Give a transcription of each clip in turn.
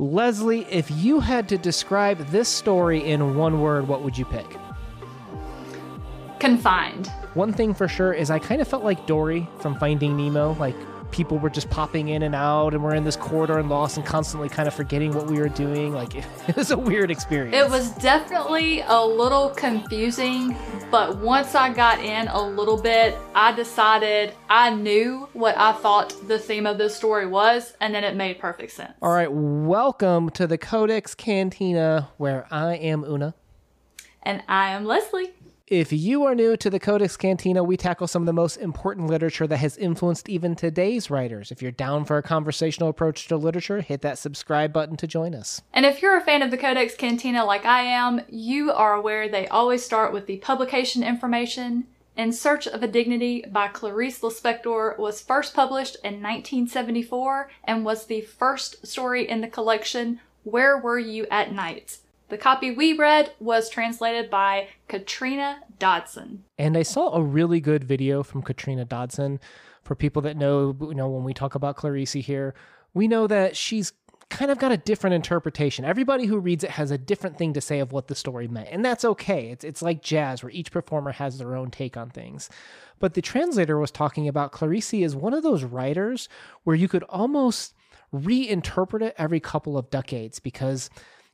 Lezlie, if you had to describe this story in one word, what would you pick? Confined. One thing for sure is I kind of felt like Dory from Finding Nemo. Like people were just popping in and out, and we're in this corridor and lost, and constantly kind of forgetting what we were doing. Like it was a weird experience. It was definitely a little confusing, but once I got in a little bit, I decided I knew what I thought the theme of this story was, and then it made perfect sense. All right, welcome to the Codex Cantina, where I am Una. And I am Lezlie. If you are new to the Codex Cantina, we tackle some of the most important literature that has influenced even today's writers. If you're down for a conversational approach to literature, hit that subscribe button to join us. And if you're a fan of the Codex Cantina like I am, you are aware they always start with the publication information. In Search of a Dignity by Clarice Lispector was first published in 1974 and was the first story in the collection Where Were You at Night? The copy we read was translated by Katrina Dodson. And I saw a really good video from Katrina Dodson. For people that know, you know, when we talk about Clarice here, we know that she's kind of got a different interpretation. Everybody who reads it has a different thing to say of what the story meant, and that's okay. It's it's like jazz where each performer has their own take on things. But the translator was talking about Clarice as one of those writers where you could almost reinterpret it every couple of decades because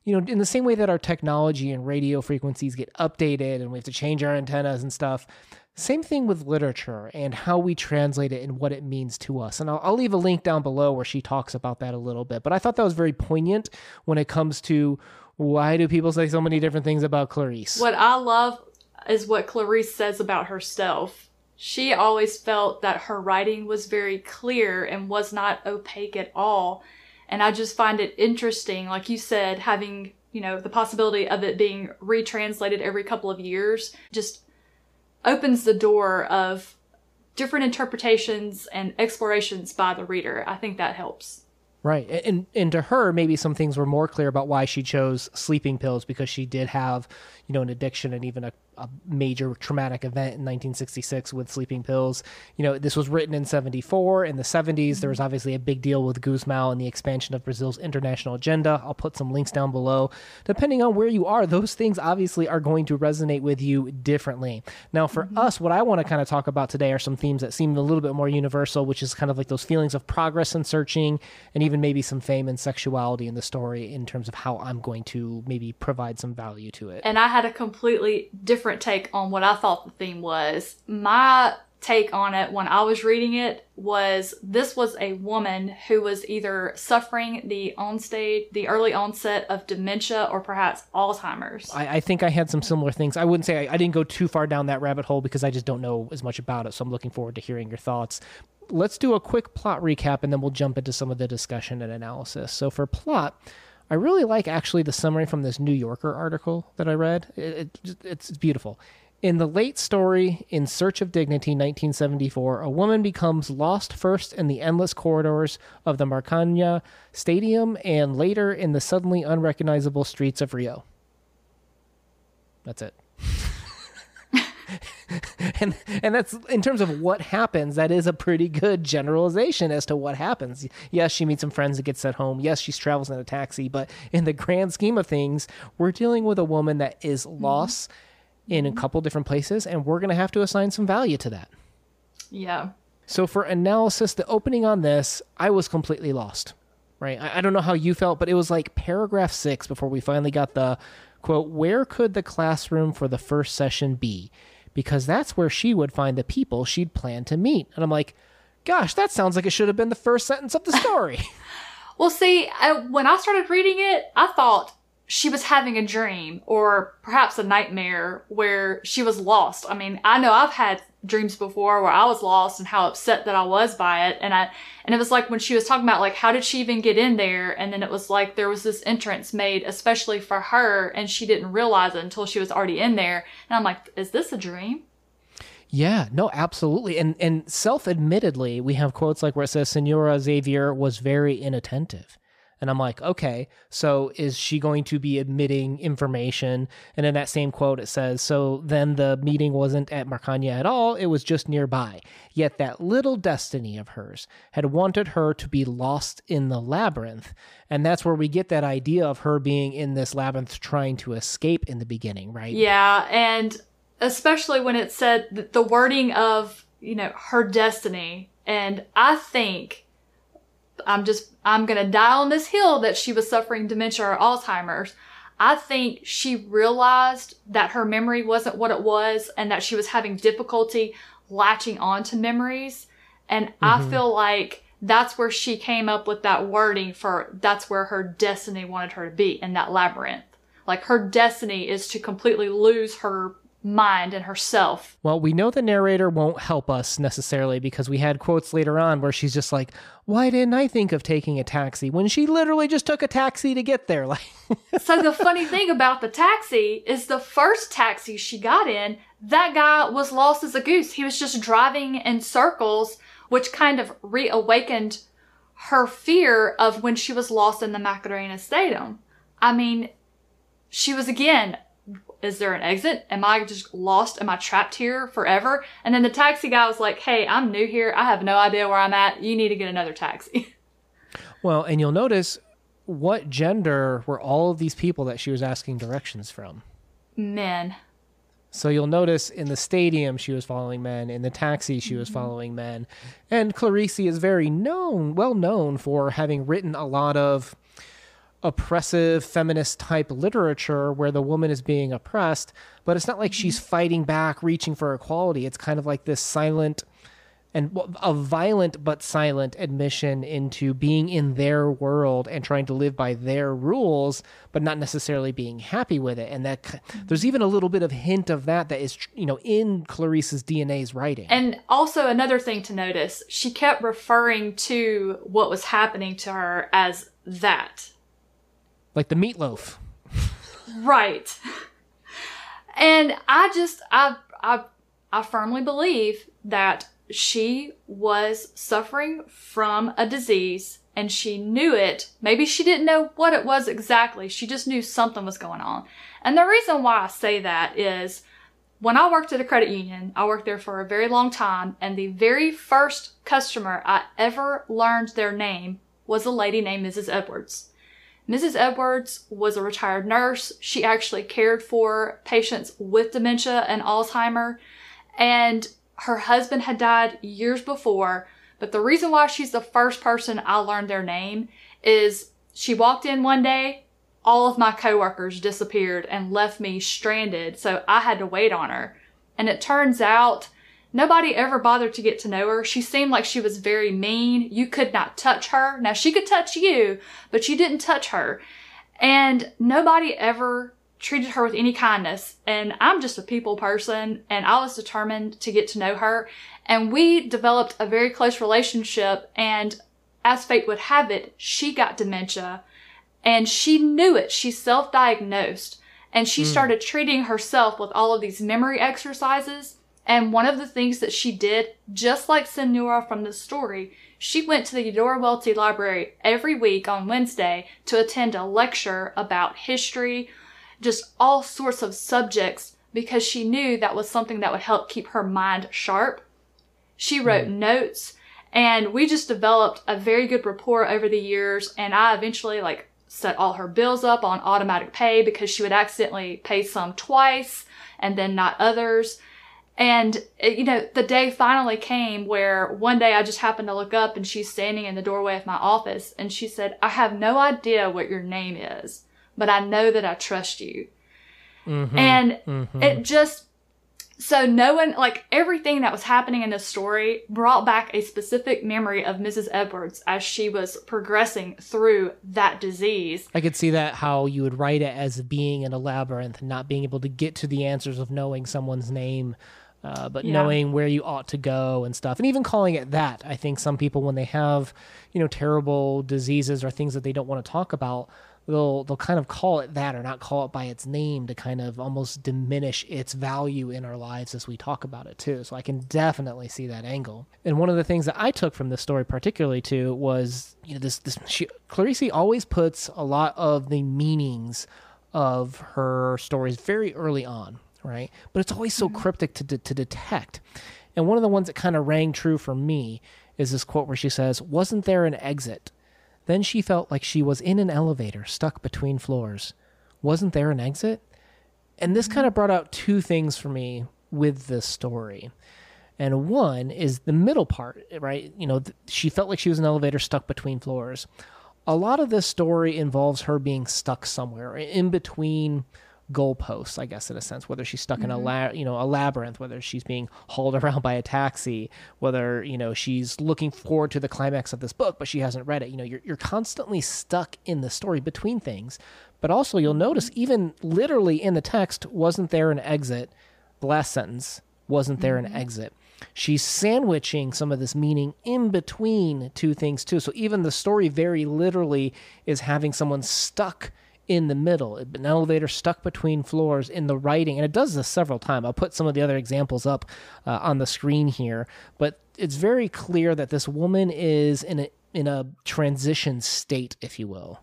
you know, in the same way that our technology and radio frequencies get updated and we have to change our antennas and stuff, same thing with literature and how we translate it and what it means to us. And I'll, I'll, leave a link down below where she talks about that a little bit. But I thought that was very poignant when it comes to why do people say so many different things about Clarice? What I love is what Clarice says about herself. She always felt that her writing was very clear and was not opaque at all. And I just find it interesting, like you said, having, you know, the possibility of it being retranslated every couple of years just opens the door of different interpretations and explorations by the reader. I think that helps. Right. And and to her maybe some things were more clear about why she chose sleeping pills because she did have, you know, an addiction and even a a major traumatic event in 1966 with sleeping pills. You know, this was written in 74. In the 70s, there was obviously a big deal with Gusmao and the expansion of Brazil's international agenda. I'll put some links down below. Depending on where you are, those things obviously are going to resonate with you differently. Now, for mm-hmm. us, what I want to kind of talk about today are some themes that seem a little bit more universal, which is kind of like those feelings of progress and searching, and even maybe some fame and sexuality in the story in terms of how I'm going to maybe provide some value to it. And I had a completely different different take on what I thought the theme was. My take on it when I was reading it was this was a woman who was either suffering the onstage, the early onset of dementia or perhaps Alzheimer's. I, I think I had some similar things. I wouldn't say I, I didn't go too far down that rabbit hole because I just don't know as much about it. So I'm looking forward to hearing your thoughts. Let's do a quick plot recap and then we'll jump into some of the discussion and analysis. So for plot, I really like actually the summary from this New Yorker article that I read. It, it, it's beautiful. In the late story, In Search of Dignity, 1974, a woman becomes lost first in the endless corridors of the Maracanã Stadium and later in the suddenly unrecognizable streets of Rio. That's it. And and that's in terms of what happens that is a pretty good generalization as to what happens. Yes she meets some friends and gets sent home. Yes she travels in a taxi. But in the grand scheme of things we're dealing with a woman that is mm-hmm. lost mm-hmm. in a couple different places and we're going to have to assign some value to that. Yeah. So for analysis the opening on this i was completely lost right? I, I don't know how you felt but it was like paragraph six before we finally got the quote where could the classroom for the first session be because that's where she would find the people she'd planned to meet. And I'm like, gosh, that sounds like it should have been the first sentence of the story. well, see, I, when I started reading it, I thought she was having a dream or perhaps a nightmare where she was lost. I mean, I know I've had dreams before where I was lost and how upset that I was by it. And I, and it was like when she was talking about like, how did she even get in there? And then it was like there was this entrance made especially for her and she didn't realize it until she was already in there. And I'm like, is this a dream? Yeah, no, absolutely. And and self-admittedly, we have quotes like where it says Senora Xavier was very inattentive. And I'm like, okay, so is she going to be admitting information? And in that same quote, it says, so then the meeting wasn't at Maracanã at all, it was just nearby. Yet that little destiny of hers had wanted her to be lost in the labyrinth. And that's where we get that idea of her being in this labyrinth trying to escape in the beginning, right? Yeah, and especially when it said the wording of, you know, her destiny. And I think I'm just, I'm going to die on this hill that she was suffering dementia or Alzheimer's. I think she realized that her memory wasn't what it was and that she was having difficulty latching on to memories. And mm-hmm. I feel like that's where she came up with that wording for that's where her destiny wanted her to be in that labyrinth. Like her destiny is to completely lose her mind and herself. Well, we know the narrator won't help us necessarily because we had quotes later on where she's just like, "Why didn't I think of taking a taxi when she literally just took a taxi to get there?" Like So the funny thing about the taxi is the first taxi she got in, that guy was lost as a goose. He was just driving in circles, which kind of reawakened her fear of when she was lost in the Maracanã Stadium. I mean, she was again is there an exit? Am I just lost? Am I trapped here forever? And then the taxi guy was like, Hey, I'm new here. I have no idea where I'm at. You need to get another taxi. Well, and you'll notice what gender were all of these people that she was asking directions from? Men. So you'll notice in the stadium she was following men, in the taxi she was mm-hmm. following men. And Clarice is very known, well known for having written a lot of oppressive feminist type literature where the woman is being oppressed, but it's not like she's mm-hmm. fighting back, reaching for equality. It's kind of like this silent and a violent but silent admission into being in their world and trying to live by their rules, but not necessarily being happy with it. And that mm-hmm. there's even a little bit of hint of that that is, you know, in Clarice's DNA's writing. And also another thing to notice, she kept referring to what was happening to her as that like the meatloaf. right. And I just I I I firmly believe that she was suffering from a disease and she knew it. Maybe she didn't know what it was exactly. She just knew something was going on. And the reason why I say that is when I worked at a credit union, I worked there for a very long time, and the very first customer I ever learned their name was a lady named Mrs. Edwards. Mrs. Edwards was a retired nurse. She actually cared for patients with dementia and Alzheimer. And her husband had died years before. But the reason why she's the first person I learned their name is she walked in one day, all of my coworkers disappeared and left me stranded. So I had to wait on her. And it turns out Nobody ever bothered to get to know her. She seemed like she was very mean. You could not touch her. Now she could touch you, but you didn't touch her. And nobody ever treated her with any kindness. And I'm just a people person and I was determined to get to know her. And we developed a very close relationship. And as fate would have it, she got dementia and she knew it. She self-diagnosed and she mm. started treating herself with all of these memory exercises and one of the things that she did, just like Senora from the story, she went to the Eudora Welty Library every week on Wednesday to attend a lecture about history, just all sorts of subjects, because she knew that was something that would help keep her mind sharp. She wrote mm. notes and we just developed a very good rapport over the years and I eventually like set all her bills up on automatic pay because she would accidentally pay some twice and then not others. And, eh, you know, the day finally came where one day I just happened to look up and she's standing in the doorway of my office and she said, I have no idea what your name is, but I know that I trust you. Mm-hmm. And mm-hmm. it just, so knowing like everything that was happening in this story brought back a specific memory of Mrs. Edwards as she was progressing through that disease. I could see that how you would write it as being in a labyrinth and not being able to get to the answers of knowing someone's name uh, but yeah. knowing where you ought to go and stuff, and even calling it that. I think some people, when they have, you know, terrible diseases or things that they don't want to talk about, they'll they'll kind of call it that or not call it by its name to kind of almost diminish its value in our lives as we talk about it too. So I can definitely see that angle. And one of the things that I took from this story particularly too was you know this this she, Clarice always puts a lot of the meanings of her stories very early on, right? But it's always so mm-hmm. cryptic to to detect. And one of the ones that kind of rang true for me is this quote where she says, "Wasn't there an exit?" Then she felt like she was in an elevator stuck between floors. Wasn't there an exit? And this kind of mm-hmm. brought out two things for me with this story. And one is the middle part, right? You know, th- she felt like she was in an elevator stuck between floors. A lot of this story involves her being stuck somewhere in between goalposts, I guess, in a sense. Whether she's stuck in a mm-hmm. la- you know a labyrinth, whether she's being hauled around by a taxi, whether you know she's looking forward to the climax of this book, but she hasn't read it. You know, you're you're constantly stuck in the story between things. But also, you'll mm-hmm. notice even literally in the text, wasn't there an exit? The last sentence wasn't there an mm-hmm. exit. She's sandwiching some of this meaning in between two things too. So even the story very literally is having someone stuck in the middle, an elevator stuck between floors in the writing. And it does this several times. I'll put some of the other examples up uh, on the screen here. But it's very clear that this woman is in a, in a transition state, if you will.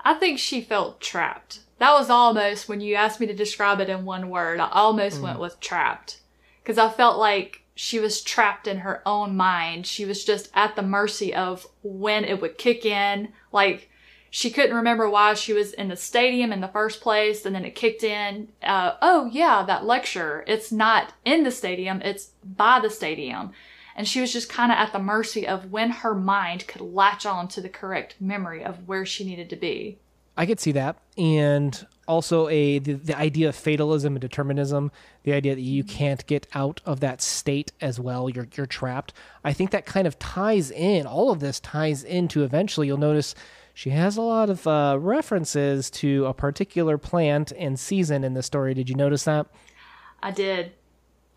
I think she felt trapped. That was almost when you asked me to describe it in one word. I almost went with trapped because I felt like she was trapped in her own mind. She was just at the mercy of when it would kick in. Like she couldn't remember why she was in the stadium in the first place, and then it kicked in. Uh, oh yeah, that lecture. It's not in the stadium. It's by the stadium. And she was just kind of at the mercy of when her mind could latch on to the correct memory of where she needed to be. I could see that, and also a the, the idea of fatalism and determinism, the idea that you can't get out of that state as well. You're you're trapped. I think that kind of ties in. All of this ties into eventually. You'll notice she has a lot of uh, references to a particular plant and season in the story. Did you notice that? I did.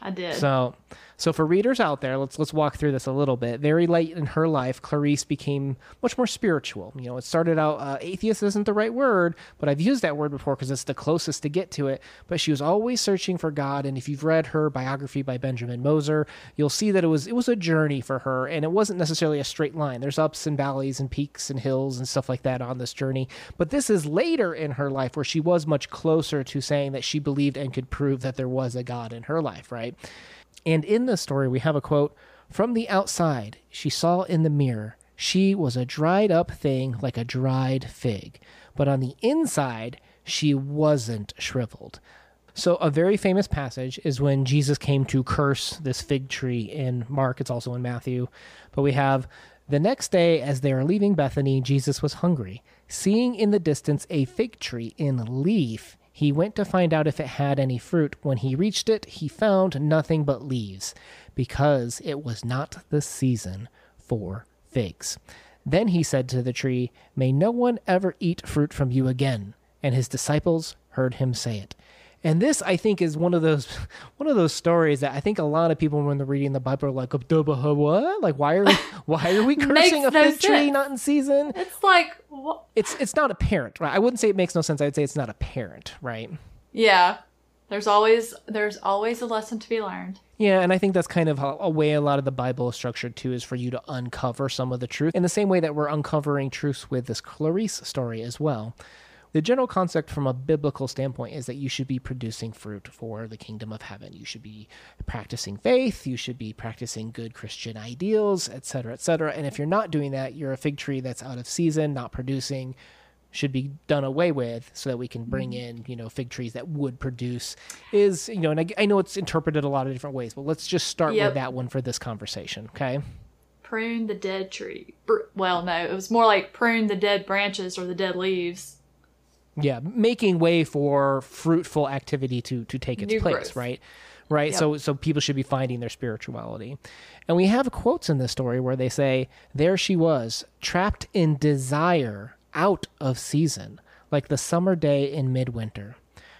I did. So, so for readers out there, let's let's walk through this a little bit. Very late in her life, Clarice became much more spiritual. You know, it started out uh, atheist isn't the right word, but I've used that word before because it's the closest to get to it. But she was always searching for God, and if you've read her biography by Benjamin Moser, you'll see that it was it was a journey for her, and it wasn't necessarily a straight line. There's ups and valleys and peaks and hills and stuff like that on this journey. But this is later in her life where she was much closer to saying that she believed and could prove that there was a God in her life, right? And in the story, we have a quote From the outside, she saw in the mirror, she was a dried up thing like a dried fig. But on the inside, she wasn't shriveled. So, a very famous passage is when Jesus came to curse this fig tree in Mark. It's also in Matthew. But we have the next day, as they are leaving Bethany, Jesus was hungry. Seeing in the distance a fig tree in leaf, he went to find out if it had any fruit. When he reached it, he found nothing but leaves, because it was not the season for figs. Then he said to the tree, May no one ever eat fruit from you again. And his disciples heard him say it. And this, I think, is one of those one of those stories that I think a lot of people, when they're reading the Bible, are like, "What? Like, why are we why are we cursing a no fig tree sense. not in season?" it's like, It's it's not apparent, right? I wouldn't say it makes no sense. I'd say it's not apparent, right? yeah. There's always there's always a lesson to be learned. Yeah, and I think that's kind of how, a way a lot of the Bible is structured too, is for you to uncover some of the truth in the same way that we're uncovering truths with this Clarice story as well. The general concept from a biblical standpoint is that you should be producing fruit for the kingdom of heaven. You should be practicing faith, you should be practicing good Christian ideals, etc., etc. And if you're not doing that, you're a fig tree that's out of season, not producing, should be done away with so that we can bring mm-hmm. in, you know, fig trees that would produce is, you know, and I, I know it's interpreted a lot of different ways, but let's just start Yep. with that one for this conversation, okay? Prune the dead tree. Br- well, no, it was more like prune the dead branches or the dead leaves. Yeah, making way for fruitful activity to to take its New place, growth. right? Right. Yep. So so people should be finding their spirituality. And we have quotes in this story where they say, "There she was, trapped in desire, out of season, like the summer day in midwinter,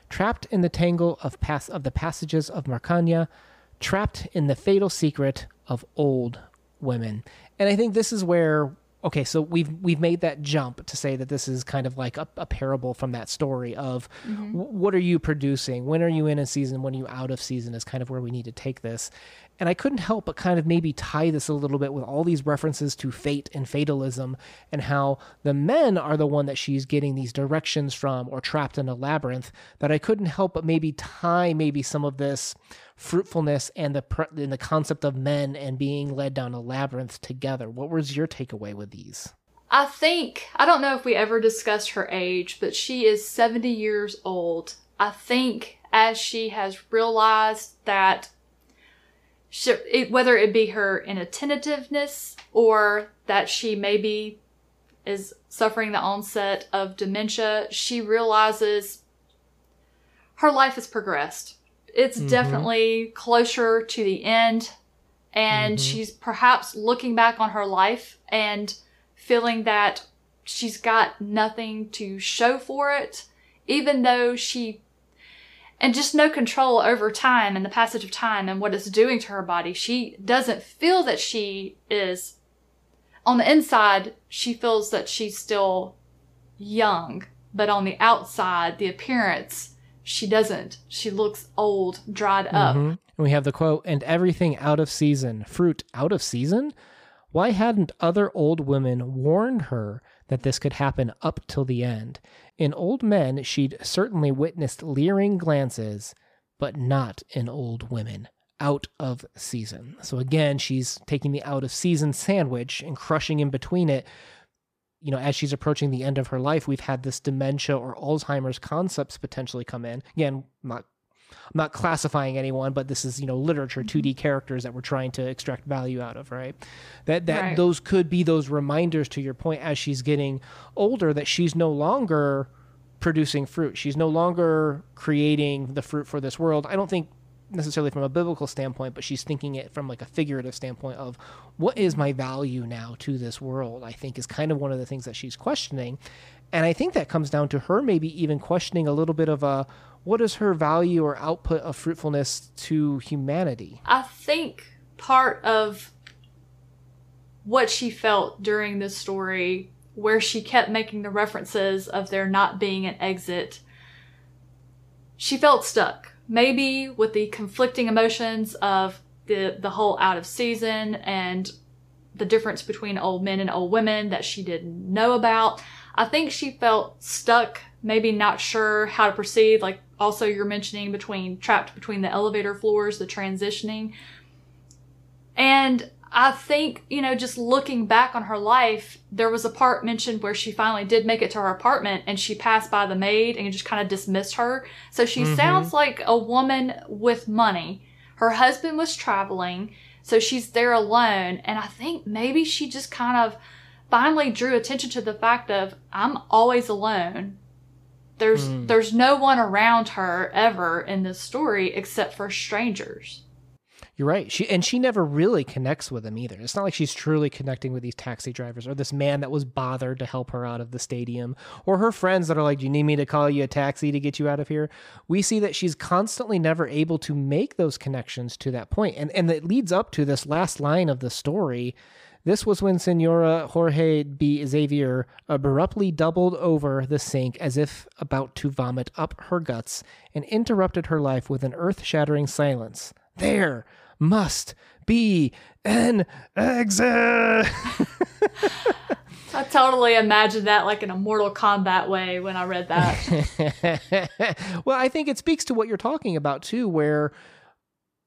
trapped in the tangle of pass of the passages of Maracanã, trapped in the fatal secret of old women." And I think this is where okay, so we've we've made that jump to say that this is kind of like a, a parable from that story of Mm-hmm. w- what are you producing? When are you in a season? When are you out of season? Is kind of where we need to take this. And I couldn't help but kind of maybe tie this a little bit with all these references to fate and fatalism and how the men are the one that she's getting these directions from or trapped in a labyrinth. That I couldn't help but maybe tie maybe some of this fruitfulness and the and the concept of men and being led down a labyrinth together. What was your takeaway with these? I think, I don't know if we ever discussed her age, but she is 70 years old. I think as she has realized that she, it, whether it be her inattentiveness or that she maybe is suffering the onset of dementia, she realizes her life has progressed. It's mm-hmm. definitely closer to the end, and mm-hmm. she's perhaps looking back on her life and feeling that she's got nothing to show for it, even though she and just no control over time and the passage of time and what it's doing to her body. She doesn't feel that she is on the inside, she feels that she's still young, but on the outside, the appearance, she doesn't. She looks old, dried up. Mhm. And we have the quote, and everything out of season. Fruit out of season? Why hadn't other old women warned her that this could happen up till the end? In old men, she'd certainly witnessed leering glances, but not in old women. Out of season. So again, she's taking the out of season sandwich and crushing in between it. You know, as she's approaching the end of her life, we've had this dementia or Alzheimer's concepts potentially come in. Again, not I'm not classifying anyone, but this is you know literature, 2D mm-hmm. characters that we're trying to extract value out of, right? That that Right. those could be those reminders to your point as she's getting older that she's no longer producing fruit. She's no longer creating the fruit for this world. I don't think necessarily from a biblical standpoint, but she's thinking it from like a figurative standpoint of what is my value now to this world, I think is kind of one of the things that she's questioning. And I think that comes down to her maybe even questioning a little bit of a what is her value or output of fruitfulness to humanity? I think part of what she felt during this story, where she kept making the references of there not being an exit, she felt stuck. Maybe with the conflicting emotions of the the whole out of season and the difference between old men and old women that she didn't know about. I think she felt stuck, maybe not sure how to proceed. Like also you're mentioning between trapped between the elevator floors, the transitioning. And I think, you know, just looking back on her life, there was a part mentioned where she finally did make it to her apartment and she passed by the maid and just kind of dismissed her. So she mm-hmm. sounds like a woman with money. Her husband was traveling, so she's there alone. And I think maybe she just kind of finally drew attention to the fact of I'm always alone. There's hmm. there's no one around her ever in this story except for strangers. You're right. She and she never really connects with them either. It's not like she's truly connecting with these taxi drivers or this man that was bothered to help her out of the stadium or her friends that are like, "Do you need me to call you a taxi to get you out of here?" We see that she's constantly never able to make those connections to that point. And and it leads up to this last line of the story. This was when Senora Jorge B. Xavier abruptly doubled over the sink as if about to vomit up her guts and interrupted her life with an earth shattering silence. There must be an exit. I totally imagined that like in a Mortal Kombat way when I read that. well, I think it speaks to what you're talking about too, where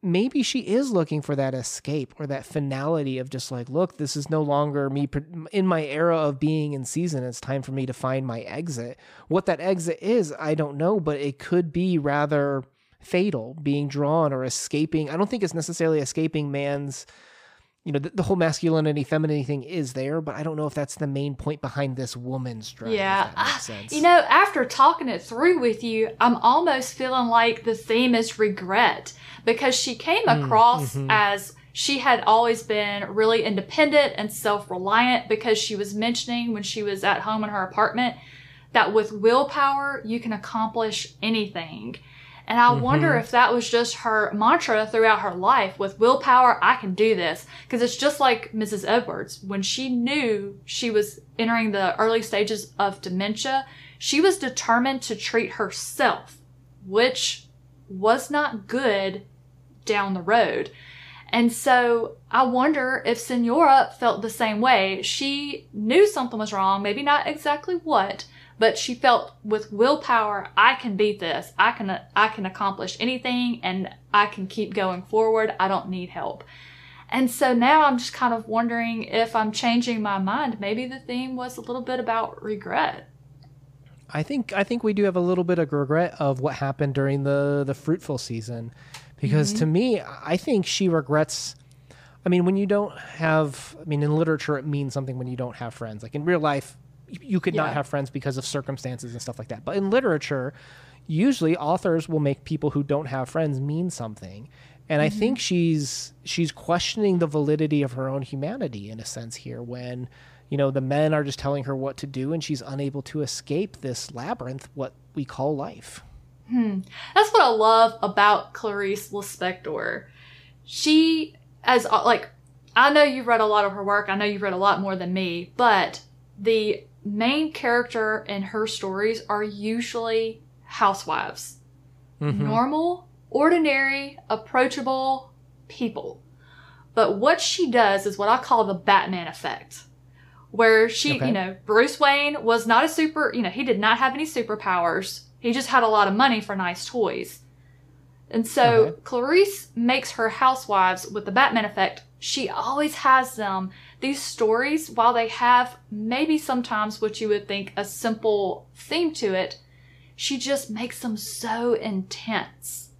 maybe she is looking for that escape or that finality of just like, look, this is no longer me in my era of being in season. It's time for me to find my exit. What that exit is, I don't know, but it could be rather fatal, being drawn or escaping. I don't think it's necessarily escaping man's you know, the, the whole masculinity, femininity thing is there, but I don't know if that's the main point behind this woman's drive. yeah. I- sense. You know, after talking it through with you, I'm almost feeling like the theme is regret because she came Mm, across mhm. as she had always been really independent and self reliant because she was mentioning when she was at home in her apartment that with willpower, you can accomplish anything. And I wonder mm-hmm. if that was just her mantra throughout her life with willpower, I can do this. Because it's just like Mrs. Edwards. When she knew she was entering the early stages of dementia, she was determined to treat herself, which was not good down the road. And so I wonder if Senora felt the same way. She knew something was wrong, maybe not exactly what, but she felt with willpower, I can beat this. I can I can accomplish anything and I can keep going forward. I don't need help. And so now I'm just kind of wondering if I'm changing my mind. Maybe the theme was a little bit about regret. I think I think we do have a little bit of regret of what happened during the the fruitful season because mm-hmm. to me I think she regrets I mean when you don't have I mean in literature it means something when you don't have friends. Like in real life you could yeah. not have friends because of circumstances and stuff like that. But in literature usually authors will make people who don't have friends mean something. And mm-hmm. I think she's she's questioning the validity of her own humanity in a sense here when you know, the men are just telling her what to do, and she's unable to escape this labyrinth, what we call life. Hmm. That's what I love about Clarice Lispector. She, as uh, like, I know you've read a lot of her work. I know you've read a lot more than me, but the main character in her stories are usually housewives, mm-hmm. normal, ordinary, approachable people. But what she does is what I call the Batman effect where she, okay. you know, Bruce Wayne was not a super, you know, he did not have any superpowers. He just had a lot of money for nice toys. And so okay. Clarice makes her housewives with the Batman effect. She always has them these stories, while they have maybe sometimes what you would think a simple theme to it, she just makes them so intense.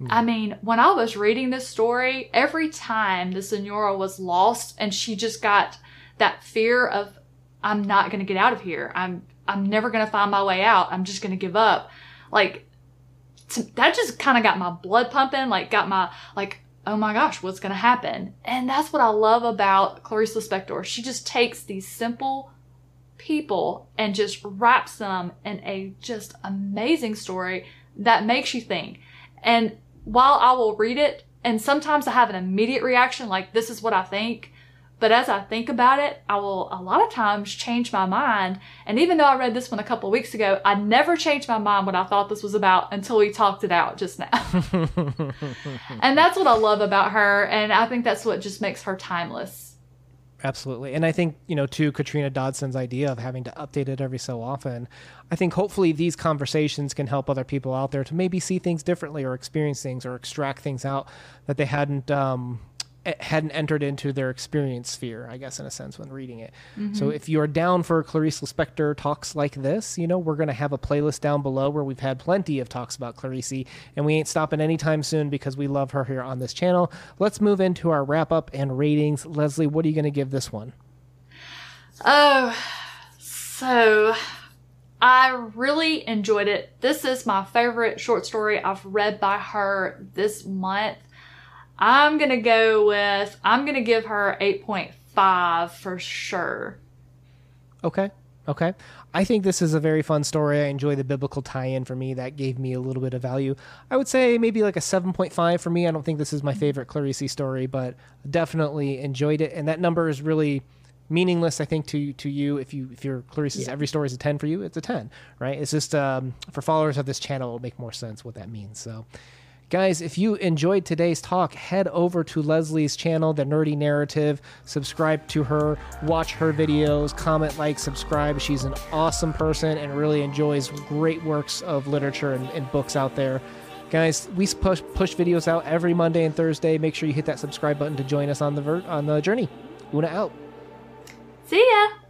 Mm. I mean, when I was reading this story, every time the Senora was lost and she just got that fear of I'm not going to get out of here. I'm I'm never going to find my way out. I'm just going to give up. Like to, that just kind of got my blood pumping, like got my like oh my gosh, what's going to happen? And that's what I love about Clarice Lispector. She just takes these simple people and just wraps them in a just amazing story that makes you think. And while I will read it, and sometimes I have an immediate reaction like this is what I think, but as I think about it, I will a lot of times change my mind. And even though I read this one a couple weeks ago, I never changed my mind what I thought this was about until we talked it out just now. and that's what I love about her. And I think that's what just makes her timeless. Absolutely. And I think, you know, to Katrina Dodson's idea of having to update it every so often, I think hopefully these conversations can help other people out there to maybe see things differently or experience things or extract things out that they hadn't um, hadn't entered into their experience sphere, I guess, in a sense, when reading it. Mm-hmm. So if you're down for Clarice Lispector talks like this, you know, we're going to have a playlist down below where we've had plenty of talks about Clarice, and we ain't stopping anytime soon because we love her here on this channel. Let's move into our wrap up and ratings. Lezlie, what are you going to give this one? Oh, so I really enjoyed it. This is my favorite short story I've read by her this month. I'm going to go with, I'm going to give her 8.5 for sure. Okay. Okay. I think this is a very fun story. I enjoy the biblical tie in for me. That gave me a little bit of value. I would say maybe like a 7.5 for me. I don't think this is my favorite Clarice story, but definitely enjoyed it. And that number is really meaningless, I think, to to you. If you if your Clarice's yeah. every story is a 10 for you, it's a 10, right? It's just um, for followers of this channel, it'll make more sense what that means. So Guys, if you enjoyed today's talk, head over to Lezlie's channel, The Nerdy Narrative. Subscribe to her, watch her videos, comment, like, subscribe. She's an awesome person and really enjoys great works of literature and, and books out there. Guys, we push, push videos out every Monday and Thursday. Make sure you hit that subscribe button to join us on the ver- on the journey. Una out. See ya.